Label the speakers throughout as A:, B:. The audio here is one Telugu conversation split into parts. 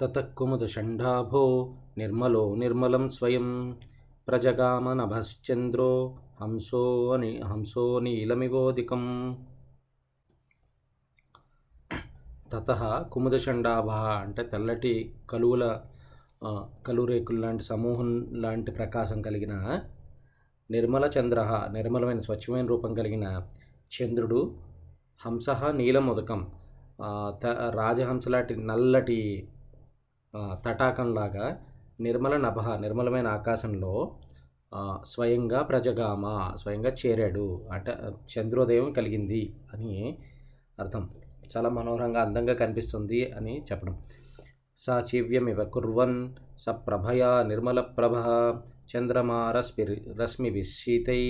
A: తతకుముదషండాభో నిర్మలో నిర్మలం స్వయం ప్రజగామనభశ్చంద్రో హంసో అని హంసో నీలమివోదికం తత కుముదషండాభ అంటే తెల్లటి కలువుల కలురేకులు లాంటి సమూహం లాంటి ప్రకాశం కలిగిన నిర్మల చంద్ర నిర్మలమైన స్వచ్ఛమైన రూపం కలిగిన చంద్రుడు హంస నీలముదకం. రాజహంస లాంటి నల్లటి తటాకంలాగా నిర్మల నభ నిర్మలమైన ఆకాశంలో స్వయంగా ప్రజగామ స్వయంగా చేరాడు. అంటే చంద్రోదయం కలిగింది అని అర్థం. చాలా మనోహరంగా అందంగా కనిపిస్తుంది అని చెప్పడం. సాచివ్యమివ కుర్వన్ స ప్రభయా నిర్మల ప్రభ చంద్రమా రశ్మి రశ్మి విశీతై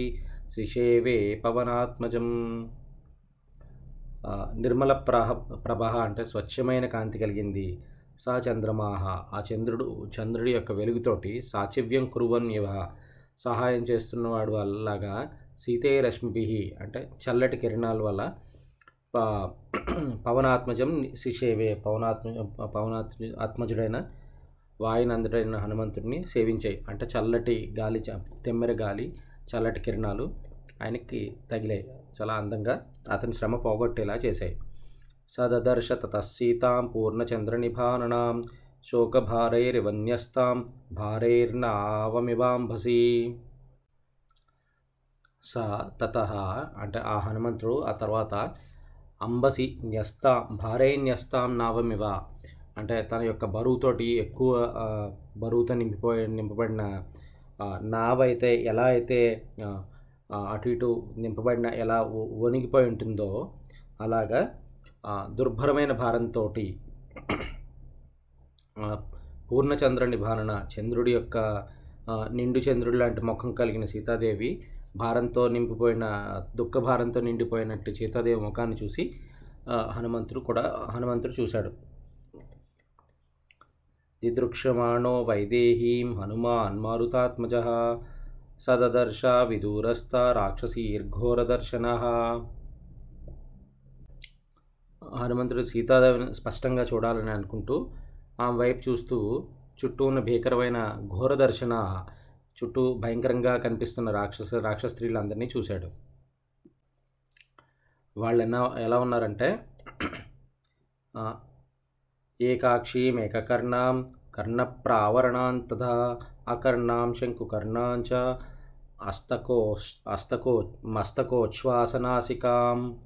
A: శిషేవే పవనాత్మజం. నిర్మల ప్రహ ప్రభ అంటే స్వచ్ఛమైన కాంతి కలిగింది. సా చంద్రమాహ. ఆ చంద్రుడు చంద్రుడి యొక్క వెలుగుతోటి సాచివ్యం కురువన్ ఇవ. సహాయం చేస్తున్నవాడు వల్లగా సీతే రశ్మిభి అంటే చల్లటి కిరణాల వల్ల పవనాత్మజం శిషేవే పవనాత్మ పవనాత్మ ఆత్మజుడైన వాయునందుడైన హనుమంతుడిని సేవించాయి. అంటే చల్లటి గాలి తెమ్మెర గాలి చల్లటి కిరణాలు ఆయనకి తగిలాయి. చాలా అందంగా అతని శ్రమ పోగొట్టేలా చేశాయి. సదదర్శ తతసీతాం పూర్ణచంద్రనిభాననాం శోకభారైర్వన్యస్తాం భారైర్నావమివాంభసి స తత అంటే ఆ హనుమంతుడు ఆ తర్వాత అంబసి న్యస్తాం భారై న్యస్తాం నావమివ అంటే తన యొక్క బరువుతోటి ఎక్కువ బరువుతో నింపిపోయి నింపబడిన నావైతే నావ అయితే ఎలా అయితే అటు ఇటు నింపబడిన ఎలా వణిగిపోయి ఉంటుందో అలాగా దుర్భరమైన భారంతో పూర్ణచంద్ర నిభానన చంద్రుడి యొక్క నిండు చంద్రుడు లాంటి ముఖం కలిగిన సీతాదేవి భారంతో నింపిపోయిన దుఃఖ భారంతో నిండిపోయినట్టు సీతాదేవి ముఖాన్ని చూసి హనుమంతుడు కూడా హనుమంతుడు చూశాడు. దిదృక్షమాణో వైదేహీం హనుమాన్ మారుతాత్మజ సదదర్శ విదూరస్థ రాక్షసీర్ఘోరదర్శన హనుమంతుడు సీతాదేవిని స్పష్టంగా చూడాలని అనుకుంటూ ఆమె వైపు చూస్తూ చుట్టూ ఉన్న భీకరమైన ఘోర దర్శన చుట్టూ భయంకరంగా కనిపిస్తున్న రాక్షస రాక్షస స్త్రీలందరినీ చూశాడు. వాళ్ళు ఎలా ఎలా ఉన్నారంటే ఏకాక్షి ఏకాక్షీం ఏకకర్ణాం కర్ణప్రావరణాన్ తథా అకర్ణాం శంకుకర్ణాం చ అస్తకో అస్తకో మస్తకోచ్ఛ్వాసనాసికాం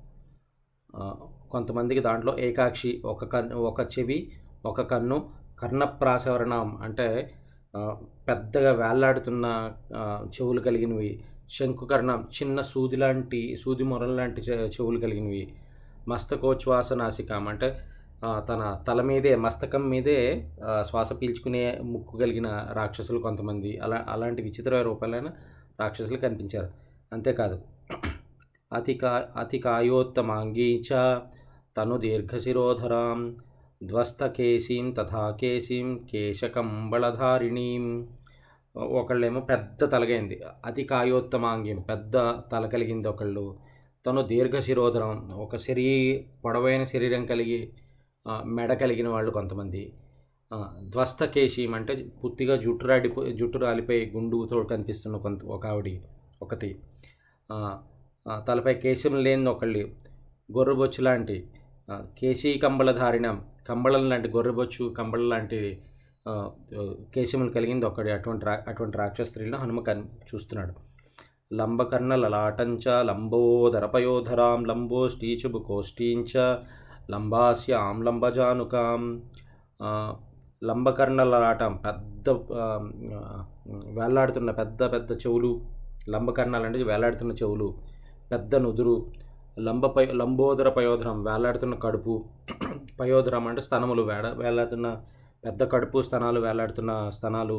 A: కొంతమందికి దాంట్లో ఏకాక్షి ఒక కన్ను ఒక చెవి ఒక కన్ను కర్ణప్రాసవరణం అంటే పెద్దగా వేలాడుతున్న చెవులు కలిగినవి. శంకుకర్ణం చిన్న సూది లాంటి సూది మొరల లాంటి చెవులు కలిగినవి. మస్తకోచ్ఛ్వాస నాసికం అంటే తన తల మీదే మస్తకం మీదే శ్వాస పీల్చుకునే ముక్కు కలిగిన రాక్షసులు కొంతమంది. అలా అలాంటి విచిత్ర రూపాలైన రాక్షసులు కనిపించారు. అంతేకాదు. అతికా అతికాయోత్తమాంగీ చ తను దీర్ఘశిరోధరాం. ధ్వస్తకేశీం తథా కేశీం కేశకంబళధారిణీం ఒకళ్ళేమో పెద్ద తలగైంది అతి కాయోత్తమాంగ్యం పెద్ద తల కలిగింది ఒకళ్ళు. తను దీర్ఘశిరోధరం. ఒక శరీ పొడవైన శరీరం కలిగి మెడ కలిగిన వాళ్ళు కొంతమంది. ఆ, ధ్వస్తకేశీం అంటే పూర్తిగా జుట్టు రాడిపో జుట్టు రాలిపోయి గుండుతో కనిపిస్తున్న కొంత ఒక ఆవిడ ఒకటి తలపై కేశం లేని ఒకళ్ళు. గొర్రెబొచ్చు లాంటి కేశీ కేశీ కంబళధారిణం. కంబళం లాంటి గొర్రెబొచ్చు కంబళం లాంటి కేశములు కలిగింది ఒకటి అటువంటి రా అటువంటి రాక్షస స్త్రీలను హనుమ కన్ చూస్తున్నాడు. లంబకర్ణ లలాటంచ లంబోదరపయోధరాం లంబోష్టీచుబు కోష్టీంచ లంబాస్యాం లంబజానుకాం. లంబకర్ణ లలాటం పెద్ద వేలాడుతున్న పెద్ద పెద్ద చెవులు. లంబకర్ణాలు అంటే వేలాడుతున్న చెవులు. పెద్ద నుదురు లంబపై లంబోదర పయోధరం వేలాడుతున్న కడుపు పయోధరం అంటే స్తనములు వేడ వేలాడుతున్న పెద్ద కడుపు స్తనాలు వేలాడుతున్న స్తనాలు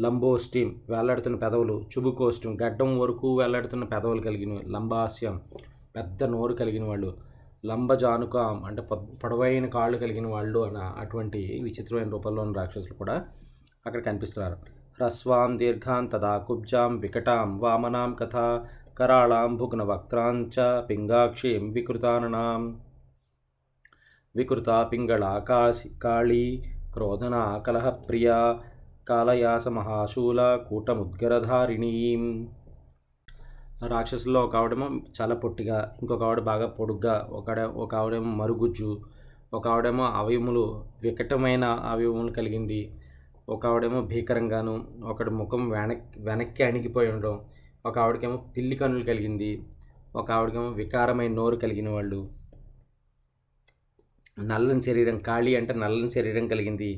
A: లంబోస్టిం వేలాడుతున్న పెదవులు చుబుకోస్టిం గడ్డం వరకు వేలాడుతున్న పెదవులు కలిగిన లంబాస్యం పెద్ద నోరు కలిగిన వాళ్ళు లంబజానుకం అంటే పొడవైన కాళ్ళు కలిగిన వాళ్ళు అన్న అటువంటి విచిత్రమైన రూపంలో ఉన్న రాక్షసులు కూడా అక్కడ కనిపిస్తున్నారు. హ్రస్వాం దీర్ఘాం తదా కుబ్జాం వికటాం వామనాం కథ కరాళాం భుగ్న వక్త్రాంచ పింగాక్షీం వికృతాననాం వికృతా పింగళాకాశి కాళీ క్రోధన కలహ కాలయాస మహాశూల కూటముద్గరధారిణీం రాక్షసుల్లో ఒక ఆవిడేమో చాలా పొట్టిగా ఇంకొక ఆవిడ బాగా పొడుగ్గా ఒక ఒక ఆవిడేమో మరుగుజ్జు ఒక ఆవిడేమో అవయములు వికటమైన అవయములు కలిగింది ఒక ఆవిడేమో భీకరంగాను ఒకటి ముఖం వెనక్కి వెనక్కి అణిగిపోయి ఉండడం ఒక ఆవిడకేమో పిల్లి కన్నులు కలిగింది ఒక ఆవిడకేమో వికారమైన నోరు కలిగిన వాళ్ళు. నల్లని శరీరం ఖాళీ అంటే నల్లని శరీరం కలిగింది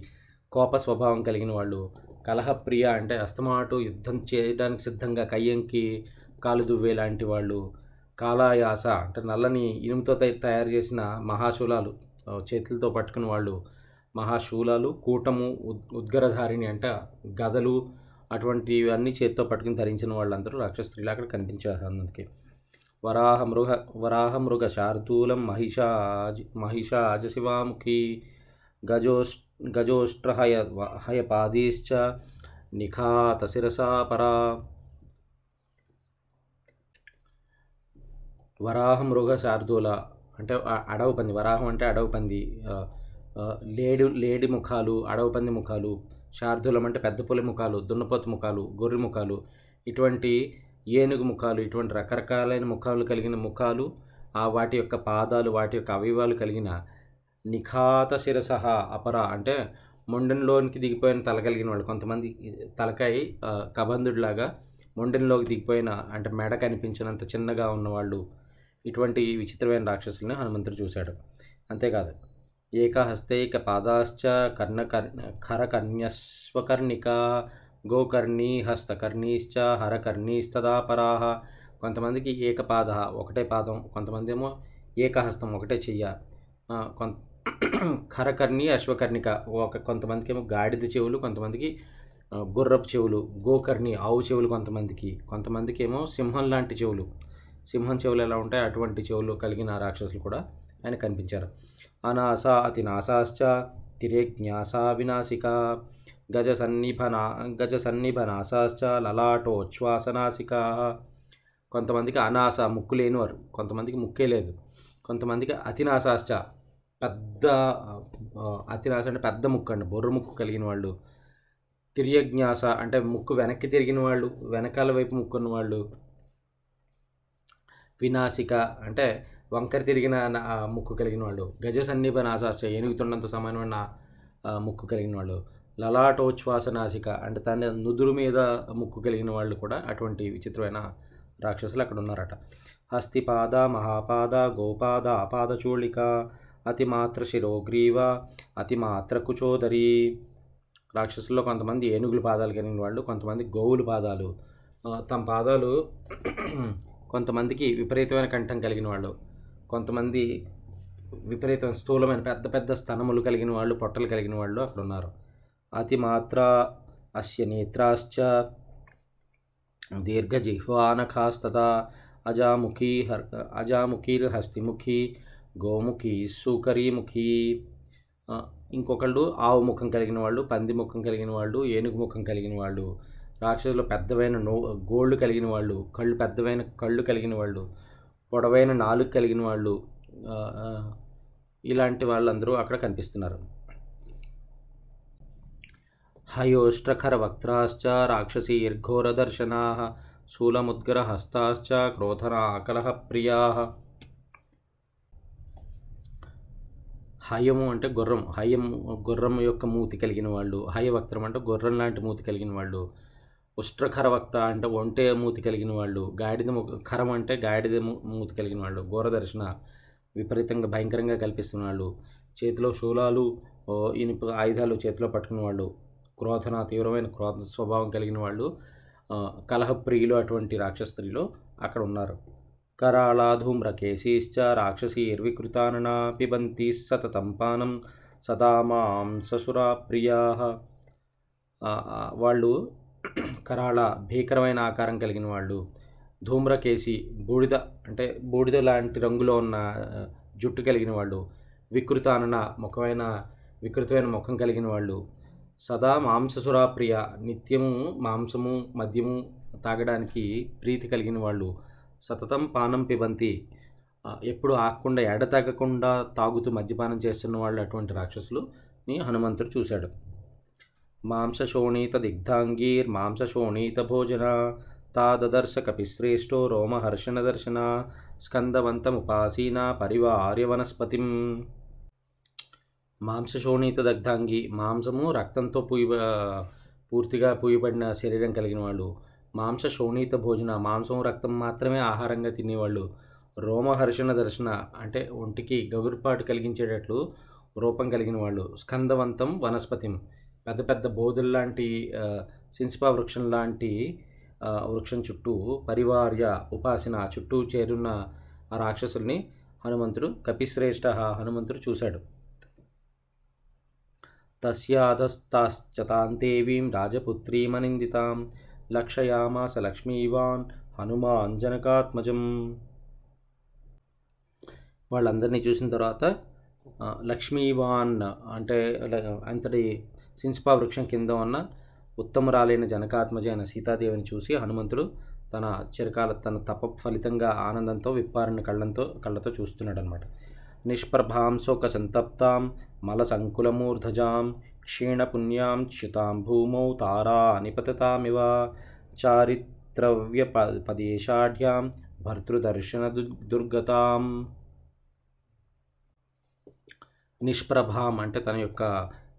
A: కోప స్వభావం కలిగిన వాళ్ళు. కలహప్రియ అంటే అస్తమాటు యుద్ధం చేయడానికి సిద్ధంగా కయ్యంకి కాలు దువ్వే లాంటి వాళ్ళు. కాలాయాస అంటే నల్లని ఇనుముతో తయారు చేసిన మహాశూలాలు చేతులతో పట్టుకుని వాళ్ళు. మహాశూలాలు కూటము ఉద్ ఉద్గరధారిణి అంటే గదలు అటువంటివన్నీ చేత్తో పట్టుకుని ధరించిన వాళ్ళందరూ రాక్షస్త్రీలు అక్కడ కనిపించారు అందుకే వరాహ మృగ వరాహ మృగ శార్దూలం మహిషా మహిషా అజశివాముఖి గజోష్ గజోష్ట్రహయ హయపాదీశ్చ నిఖాత శిరసా పరా. వరాహ మృగ శార్దూల అంటే అడవి పంది వరాహం అంటే అడవి పంది లేడి లేడి ముఖాలు అడవి పంది ముఖాలు శార్దూలం అంటే పెద్ద పులి ముఖాలు దున్నపోతు ముఖాలు గొర్రె ముఖాలు ఇటువంటి ఏనుగు ముఖాలు ఇటువంటి రకరకాలైన ముఖాలు కలిగిన ముఖాలు ఆ వాటి యొక్క పాదాలు వాటి యొక్క అవయవాలు కలిగిన నిఖాత శిరసహ అపర అంటే మొండెంలోనికి దిగిపోయిన తల కలిగిన వాళ్ళు. కొంతమంది తలకాయ కబంధుడిలాగా మొండెంలోకి దిగిపోయిన అంటే మెడ కనిపించినంత చిన్నగా ఉన్నవాళ్ళు ఇటువంటి విచిత్రమైన రాక్షసుల్ని హనుమంతుడు చూశాడు. అంతేకాదు ఏకహస్తైక పాదాశ్చ కర్ణ ఖరకర్ణ్యస్వకర్ణిక గోకర్ణీ హస్తకర్ణీశ్చ హరకర్ణీస్తదా పరాహ కొంతమందికి ఏకపాద ఒకటే పాదం కొంతమంది ఏమో ఏకహస్తం ఒకటే చెయ్య. కొంత ఖరకర్ణి అశ్వకర్ణిక ఒక కొంతమందికి ఏమో గాడిద చెవులు కొంతమందికి గుర్రపు చెవులు గోకర్ణి ఆవు చెవులు కొంతమందికి కొంతమందికి ఏమో సింహం లాంటి చెవులు. సింహం చెవులు ఎలా ఉంటాయి అటువంటి చెవులు కలిగిన రాక్షసులు కూడా ఆయన కనిపించారు. అనాస అతినాశాశ్చ తిరేజ్ఞాసా వినాశిక గజ సన్నిభనా గజ సన్నిభనాసాశ్చ లలాటోచ్ఛ్వాసనాశిక కొంతమందికి అనాస ముక్కు లేనివారు కొంతమందికి ముక్కే లేదు కొంతమందికి అతినాశాశ్చ పెద్ద అతినాశ అంటే పెద్ద ముక్కు అండి బొర్ర ముక్కు కలిగిన వాళ్ళు తిరియజ్ఞాస అంటే ముక్కు వెనక్కి తిరిగిన వాళ్ళు వెనకాల వైపు ముక్కున్న వాళ్ళు వినాశిక అంటే వంకర తిరిగిన ముక్కు కలిగిన వాళ్ళు గజ సన్నిభ నాశాశ్చ ఏనుగుతున్నంత సమానమైన ముక్కు కలిగిన వాళ్ళు లలాటోచ్ఛ్వాస నాసిక అంటే తన నుదురు మీద ముక్కు కలిగిన వాళ్ళు కూడా అటువంటి విచిత్రమైన రాక్షసులు అక్కడ ఉన్నారట. హస్తిపాద మహాపాద గోపాద అపాదచూళిక అతిమాత్ర శిరోగ్రీవ అతిమాత్ర కుచోదరి. రాక్షసుల్లో కొంతమంది ఏనుగుల పాదాలు కలిగిన వాళ్ళు కొంతమంది గోవుల పాదాలు. తమ పాదాలు కొంతమందికి విపరీతమైన కంఠం కలిగిన వాళ్ళు. కొంతమంది విపరీతం స్థూలమైన పెద్ద పెద్ద స్తనములు కలిగిన వాళ్ళు పొట్టలు కలిగిన వాళ్ళు అక్కడ ఉన్నారు అతి మాత్ర అస్య నేత్రాశ్చ దీర్ఘజిహ్వానఖాస్తదా అజాముఖీ హర్ అజాముఖీర్ హస్తిముఖి గోముఖి సూకరీముఖి. ఇంకొకళ్ళు ఆవు ముఖం కలిగిన వాళ్ళు పంది ముఖం కలిగిన వాళ్ళు ఏనుగు ముఖం కలిగిన వాళ్ళు రాక్షసులు పెద్దవైన నో గోళ్ళు కలిగిన వాళ్ళు కళ్ళు పెద్దవైన కళ్ళు కలిగిన వాళ్ళు పొడవైన నాలుగు కలిగిన వాళ్ళు ఇలాంటి వాళ్ళందరూ అక్కడ కనిపిస్తున్నారు. హయోష్ట్రఖర వక్త్రాశ్చ రాక్షసీర్ఘోరదర్శనా శూలముద్గర హస్తాశ్చ క్రోధన ఆకలహ ప్రియా. హయము అంటే గుర్రం హయం గుర్రం యొక్క మూతి కలిగిన వాళ్ళు హయవక్త్రం అంటే గుర్రం లాంటి మూతి కలిగిన వాళ్ళు. ఉష్ట్రఖరవక్త అంటే ఒంటే మూతి కలిగిన వాళ్ళు గాడిద ఖరం అంటే గాడిద మూతి కలిగిన వాళ్ళు ఘోరదర్శన విపరీతంగా భయంకరంగా కల్పిస్తున్న వాళ్ళు చేతిలో శూలాలు ఇనుప ఆయుధాలు చేతిలో పట్టుకున్న వాళ్ళు క్రోధన తీవ్రమైన క్రోధ స్వభావం కలిగిన వాళ్ళు కలహప్రియులు అటువంటి రాక్షస్త్రీలు అక్కడ ఉన్నారు. కరాళాధూమ్రకేశీశ్చ రాక్షసీర్వికృతాననా పిబంతి సతతం పానం సతతంపానం మాం ససురా ప్రియా. వాళ్ళు కరాళ భీకరమైన ఆకారం కలిగిన వాళ్ళు. ధూమ్రకేసి బూడిద అంటే బూడిద లాంటి రంగులో ఉన్న జుట్టు కలిగిన వాళ్ళు. వికృతానన ముఖమైన వికృతమైన ముఖం కలిగిన వాళ్ళు. సదా మాంససురా ప్రియ నిత్యము మాంసము మద్యము తాగడానికి ప్రీతి కలిగిన వాళ్ళు. సతతం పానం పిబంతి. ఎప్పుడు ఆకుండా ఎడతెగకుండా తాగుతూ మద్యపానం చేస్తున్న వాళ్ళు అటువంటి రాక్షసులు ని హనుమంతుడు చూశాడు. మాంసశోణీత దిగ్ధాంగీర్ మాంసశోణీత భోజన తాదదర్శ కపిశ్రేష్టో రోమహర్షణ దర్శన స్కందవంతముపాసీన పరివార్య వనస్పతిం మాంసశోణీత దగ్ధాంగి మాంసము రక్తంతో పూయ పూర్తిగా పూయబడిన శరీరం కలిగిన వాళ్ళు. మాంసశోణీత భోజన మాంసం రక్తం మాత్రమే ఆహారంగా తినేవాళ్ళు. రోమహర్షణ దర్శన అంటే ఒంటికి గగురుపాటు కలిగించేటట్లు రూపం కలిగిన వాళ్ళు. స్కందవంతం వనస్పతిం. పెద్ద పెద్ద బోధుల్లాంటి సిన్సిపా వృక్షం లాంటి వృక్షం చుట్టూ పరివార్య ఉపాసన చుట్టూ చేరున్న ఆ రాక్షసుల్ని హనుమంతుడు కపిశ్రేష్ఠ హనుమంతుడు చూశాడు. తస్యాధస్తాశ్చతాంతేవీం రాజపుత్రీమనిందితాం లక్షయామాస లక్ష్మీవాన్ హనుమాన్ జనకాత్మజం. వాళ్ళందరినీ చూసిన తర్వాత లక్ష్మీవాన్ అంటే అంతటి సిన్స్పా వృక్షం కింద ఉన్న ఉత్తమురాలైన జనకాత్మజ అయిన సీతాదేవిని చూసి హనుమంతుడు తన చిరకాల తన తప ఫలితంగా ఆనందంతో విప్పారిన కళ్ళంతో కళ్ళతో చూస్తున్నాడు అనమాట నిష్ప్రభాం శోక సంతప్తాం మల సంకులమూర్ధజాం క్షీణపుణ్యాం చ్యుతాం భూమౌ తారా నిపతతామివ చారిత్రవ్య ప పదేశాఢ్యాం భర్తృదర్శన దుర్గతాం నిష్ప్రభాం అంటే తన యొక్క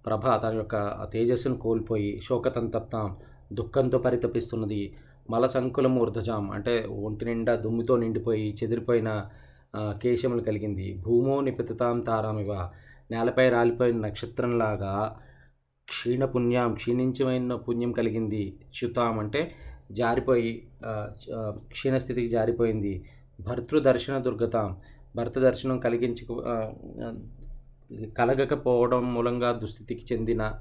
A: ప్రభ తన యొక్క తేజస్సును కోల్పోయి శోకతంతప్తాం దుఃఖంతో పరితపిస్తున్నది మల సంకులం అంటే ఒంటి నిండా దుమ్ముతో నిండిపోయి చెదిరిపోయిన కేశములు కలిగింది. భూమో నిపితాం తారామివ. నేలపై రాలిపోయిన నక్షత్రంలాగా క్షీణ పుణ్యం క్షీణించమైన పుణ్యం కలిగింది. చ్యుతాం అంటే జారిపోయి క్షీణస్థితికి జారిపోయింది. భర్తృ దర్శన దుర్గతాం. భర్త దర్శనం కలిగించక కలగకపోవడం మూలంగా దుస్థితికి చెందిన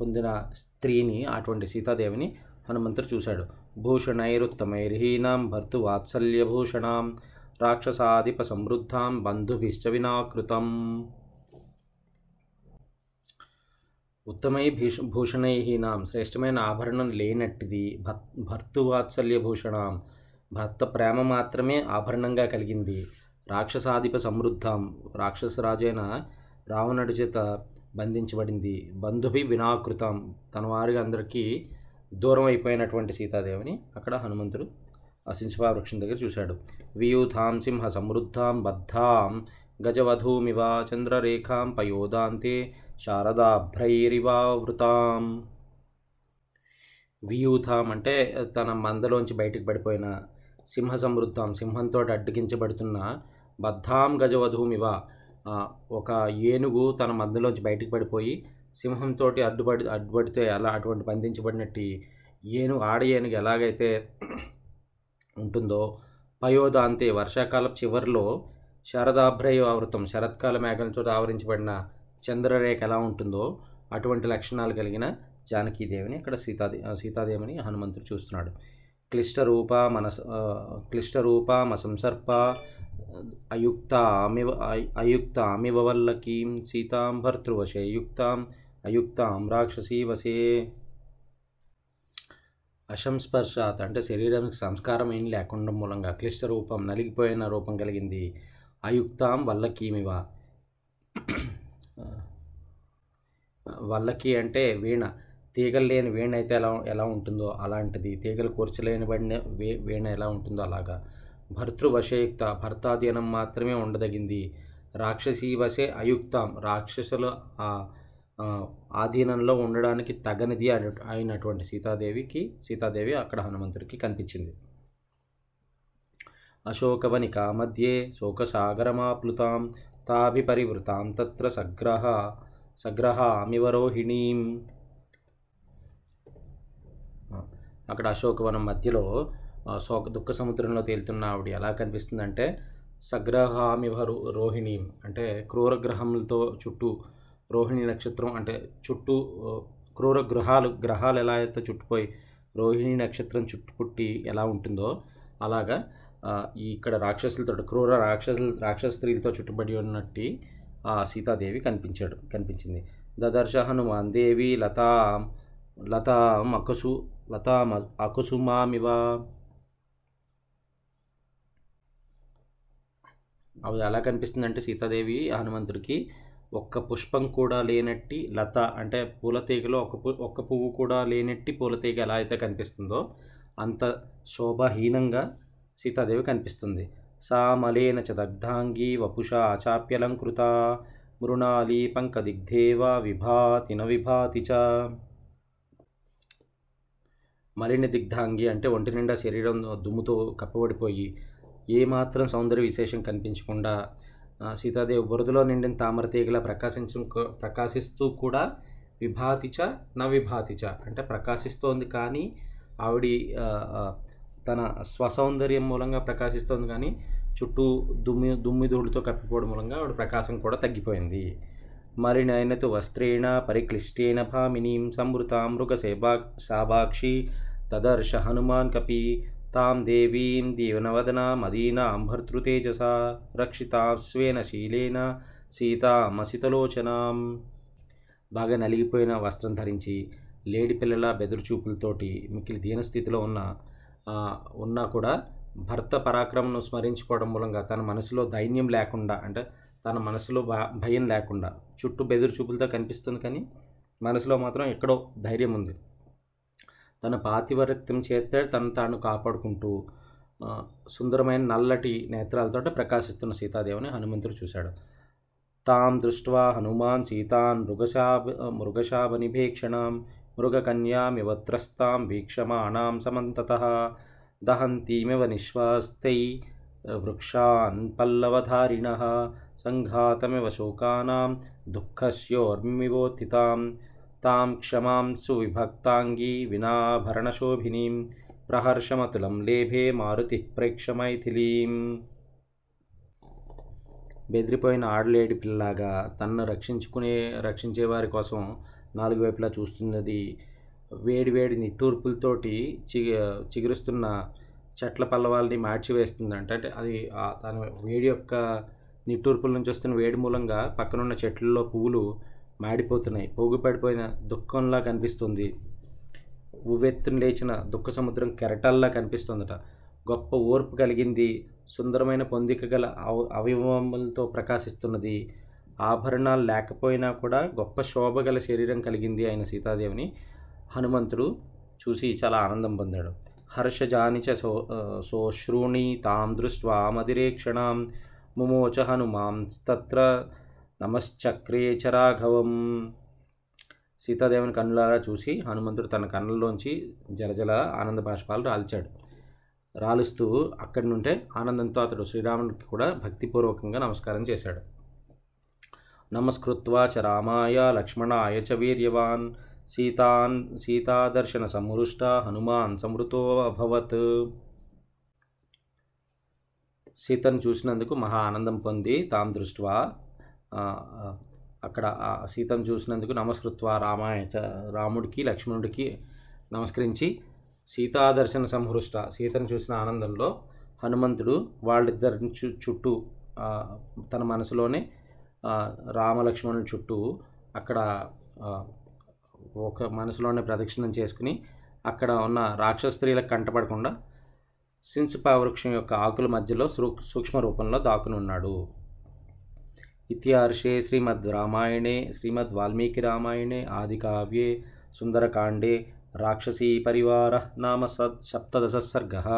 A: పొందిన స్త్రీని అటువంటి సీతాదేవిని హనుమంతుడు చూశాడు. భూషణైరుత్తమైర్హీనాం భర్తు వాత్సల్యభూషణాం రాక్షసాధిప సమృద్ధాం బంధుభిశ్చ వినాకృతం. ఉత్తమై భీష భూషణైహీనాం శ్రేష్టమైన ఆభరణం లేనట్టిది. భర్ భర్తృవాత్సల్య భూషణాం భర్త ప్రేమ మాత్రమే ఆభరణంగా కలిగింది. రాక్షసాధిప సమృద్ధాం. రాక్షసరాజైన రావణుడి చేత బంధించబడింది. బంధుభి వినాకృతం. తన వారి అందరికీ దూరం అయిపోయినటువంటి సీతాదేవిని అక్కడ హనుమంతుడు ఆ వృక్షం దగ్గర చూశాడు. వియూథాం సింహ సమృద్ధాం బద్ధాం గజవధూమివ చంద్రరేఖాం పయోదాంతే శారదాభ్రైరివావృతాం. వియూథాం అంటే తన మందలోంచి బయటికి పడిపోయిన సింహ సమృద్ధాం. సింహంతో అడ్డగించబడుతున్న బద్ధాం గజవధూమివ. ఒక ఏనుగు తన మధ్యలోంచి బయటికి పడిపోయి సింహంతో అడ్డుపడి అడ్డుపడితే అలా అటువంటి బంధించబడినట్టు ఏనుగు ఆడ ఏనుగు ఎలాగైతే ఉంటుందో పయోదాంతే వర్షాకాలం చివరిలో శరదాభ్రయ ఆవృతం శరత్కాల మేఘంతో ఆవరించబడిన చంద్రరేఖ ఎలా ఉంటుందో అటువంటి లక్షణాలు కలిగిన జానకీదేవిని ఇక్కడ సీతాదే సీతాదేవిని హనుమంతుడు చూస్తున్నాడు. క్లిష్టరూప మనస ఆ, క్లిష్టరూప మసంసర్ప అయుక్త అమివ అయుక్త అమివ వల్లకీం సీతాం భర్తృవశే యుక్తాం అయుక్తాం రాక్షసీ వశే అసంస్పర్శాత్ అంటే శరీరానికి సంస్కారం ఏం లేకుండా మూలంగా క్లిష్ట రూపం నలిగిపోయిన రూపం కలిగింది. అయుక్తాం వల్లకీమివ. వల్లకి అంటే వీణ. తీగలు లేని వీణ అయితే ఎలా ఎలా ఉంటుందో అలాంటిది. తీగలు కూర్చలేని వే వీణ ఎలా ఉంటుందో అలాగా. భర్తృవశయుక్త భర్తాధీనం మాత్రమే ఉండదగింది. రాక్షసీ వశే అయుక్తం. రాక్షసుల ఆ ఆధీనంలో ఉండడానికి తగనిది అయినటువంటి సీతాదేవికి సీతాదేవి అక్కడ హనుమంతుడికి కనిపించింది. అశోకవనికా మధ్యే శోకసాగరమాప్లుతాం తాభిపరివృతాం తత్ర సగ్రహ సగ్రహామివరోహిణీం. అక్కడ అశోకవనం మధ్యలో శోక దుఃఖ సముద్రంలో తేలుతున్న ఆవిడ ఎలా కనిపిస్తుందంటే సగ్రహామివ రో అంటే క్రూర గ్రహములతో చుట్టూ రోహిణి నక్షత్రం అంటే చుట్టూ క్రూర గ్రహాలు గ్రహాలు ఎలా అయితే చుట్టుపోయి రోహిణి నక్షత్రం చుట్టుపుట్టి ఎలా ఉంటుందో అలాగా ఇక్కడ రాక్షసులతో క్రూర రాక్షసులు రాక్షస స్త్రీలతో చుట్టుబడి ఉన్నట్టు ఆ సీతాదేవి కనిపించాడు కనిపించింది. దదర్శ హనుమాన్ దేవి లతా లతా అకుసు లతా అకుసుమామివ. అవి ఎలా కనిపిస్తుందంటే సీతాదేవి హనుమంతుడికి ఒక్క పుష్పం కూడా లేనట్టి లత అంటే పూల తీగలో ఒక పు ఒక్క పువ్వు కూడా లేనట్టి పూల తీగ ఎలా అయితే కనిపిస్తుందో అంత శోభహీనంగా సీతాదేవి కనిపిస్తుంది. సా మలేన చ దగ్ధాంగీ వపుషా ఆచాప్యలంకృత మృణాలి పంకదిగ్ధేవ విభాతి న విభాతి చ. మలిన దిగ్ధాంగి అంటే ఒంటి నిండా శరీరం దుమ్ముతో కప్పబడిపోయి ఏమాత్రం సౌందర్య విశేషం కనిపించకుండా సీతాదేవి బురదలో నిండిన తామర తీగలా ప్రకాశించు ప్రకాశిస్తూ కూడా విభాతిచ న విభాతిచ అంటే ప్రకాశిస్తోంది కానీ ఆవిడ తన స్వసౌందర్యం మూలంగా ప్రకాశిస్తోంది కానీ చుట్టూ దుమ్మి దుమ్మిధూళితో కప్పిపోవడం మూలంగా ఆవిడ ప్రకాశం కూడా తగ్గిపోయింది. మరి మరినైనతు వస్త్రేణ పరిక్లిష్టేన భామినీం సంవృతాం మృగసేబా శాభాక్షి తదర్శ హనుమాన్ కపి తాం దేవీం దీవనవదనామదీనాం భర్తృతేజసా రక్షితాం స్వేన శీలేన సీతామసితలోచనాం. బాగా నలిగిపోయిన వస్త్రం ధరించి లేడి పిల్లల బెదురు చూపులతోటి మిక్కిలి దీనస్థితిలో ఉన్న ఉన్నా కూడా భర్త పరాక్రమను స్మరించుకోవడం మూలంగా తన మనసులో దైన్యం లేకుండా అంటే తన మనసులో భయం లేకుండా చుట్టూ బెదురు చూపులతో కనిపిస్తుంది కానీ మనసులో మాత్రం ఎక్కడో ధైర్యం ఉంది. తన పాతివరత్యం చేత తను తాను కాపాడుకుంటూ సుందరమైన నల్లటి నేత్రాలతో ప్రకాశిస్తున్న సీతాదేవిని హనుమంతుడు చూశాడు. తాం దృష్ట్వా హనుమాన్ సీతాన్ మృగశాభ మృగశాబనిభేక్షణాం మృగకన్యామివత్రస్తాం వీక్షమాణాం సమంతత దహంతీమివ నిశ్వాస్తై వృక్షాన్ పల్లవధారిణ సంఘాతమివ శోకానాం దుఃఖస్యోర్మివోత్థితాం తాం క్షమాం సువిభక్తాంగీ వినాభరణశోభినీం ప్రహర్షమతులం లేభే మారుతి ప్రేక్షమైథిలీం బెదిరిపోయిన ఆడలేడి పిల్లలాగా తనను రక్షించుకునే రక్షించే వారి కోసం నాలుగు వైపులా చూస్తున్నది వేడి వేడి నిట్టూర్పులతోటి చి చిగురుస్తున్న చెట్ల పల్లవాల్ని మార్చివేస్తుందంట. అంటే అది తన వేడి యొక్క నిట్టూర్పుల నుంచి వస్తున్న వేడి మూలంగా పక్కనున్న చెట్లలో పువ్వులు మాడిపోతున్నాయి. పోగుపడిపోయిన దుఃఖంలా కనిపిస్తుంది. ఉవ్వెత్తున లేచిన దుఃఖ సముద్రం కెరటల్లా కనిపిస్తుందట. గొప్ప ఓర్పు కలిగింది. సుందరమైన పొందిక గల అవ అవయవములతో ప్రకాశిస్తున్నది. ఆభరణాలు లేకపోయినా కూడా గొప్ప శోభ గల శరీరం కలిగింది ఆయన సీతాదేవిని. హనుమంతుడు చూసి చాలా ఆనందం పొందాడు. హర్ష జానిచ సో సోశ్రూణి తాం దృష్ట్వా మదిరేక్షణాం ముమోచ హనుమాం. తత్ర నమశ్చక్రే చ రాఘవం సీతాదేవిని కన్నులారా చూసి హనుమంతుడు తన కన్నుల్లోంచి జలజల ఆనంద బాష్పాలు రాల్చాడు. రాలుస్తూ అక్కడి నుండే ఆనందంతో అతడు శ్రీరామునికి కూడా భక్తిపూర్వకంగా నమస్కారం చేశాడు. నమస్కృత్వా చ రామాయ లక్ష్మణాయ చ వీర్యవాన్. సీతాన్ సీతాదర్శన సమృష్ట హనుమాన్ సమృతో అభవత్. సీతను చూసినందుకు మహా ఆనందం పొంది తాం దృష్ట్వా అక్కడ సీతను చూసినందుకు నమస్కృత్వ రామాయ రాముడికి లక్ష్మణుడికి నమస్కరించి సీతాదర్శన సంహృష్ట సీతను చూసిన ఆనందంలో హనుమంతుడు వాళ్ళిద్దరిని చు చుట్టూ తన మనసులోనే రామలక్ష్మణుని రామలక్ష్మణుల చుట్టూ అక్కడ ఒక మనసులోనే ప్రదక్షిణం చేసుకుని అక్కడ ఉన్న రాక్షస స్త్రీలకు కంటపడకుండా సిన్సిపా వృక్షం యొక్క ఆకుల మధ్యలో సూ- సూక్ష్మ రూపంలో దాక్కుని इत्यार्षे श्रीमद्रामायणे श्रीमद्वाल्मीकिरामायणे आदिकाव्ये सुन्दरकाण्डे राक्षसीपरिवारः नाम सत् सप्तदशः सर्गः।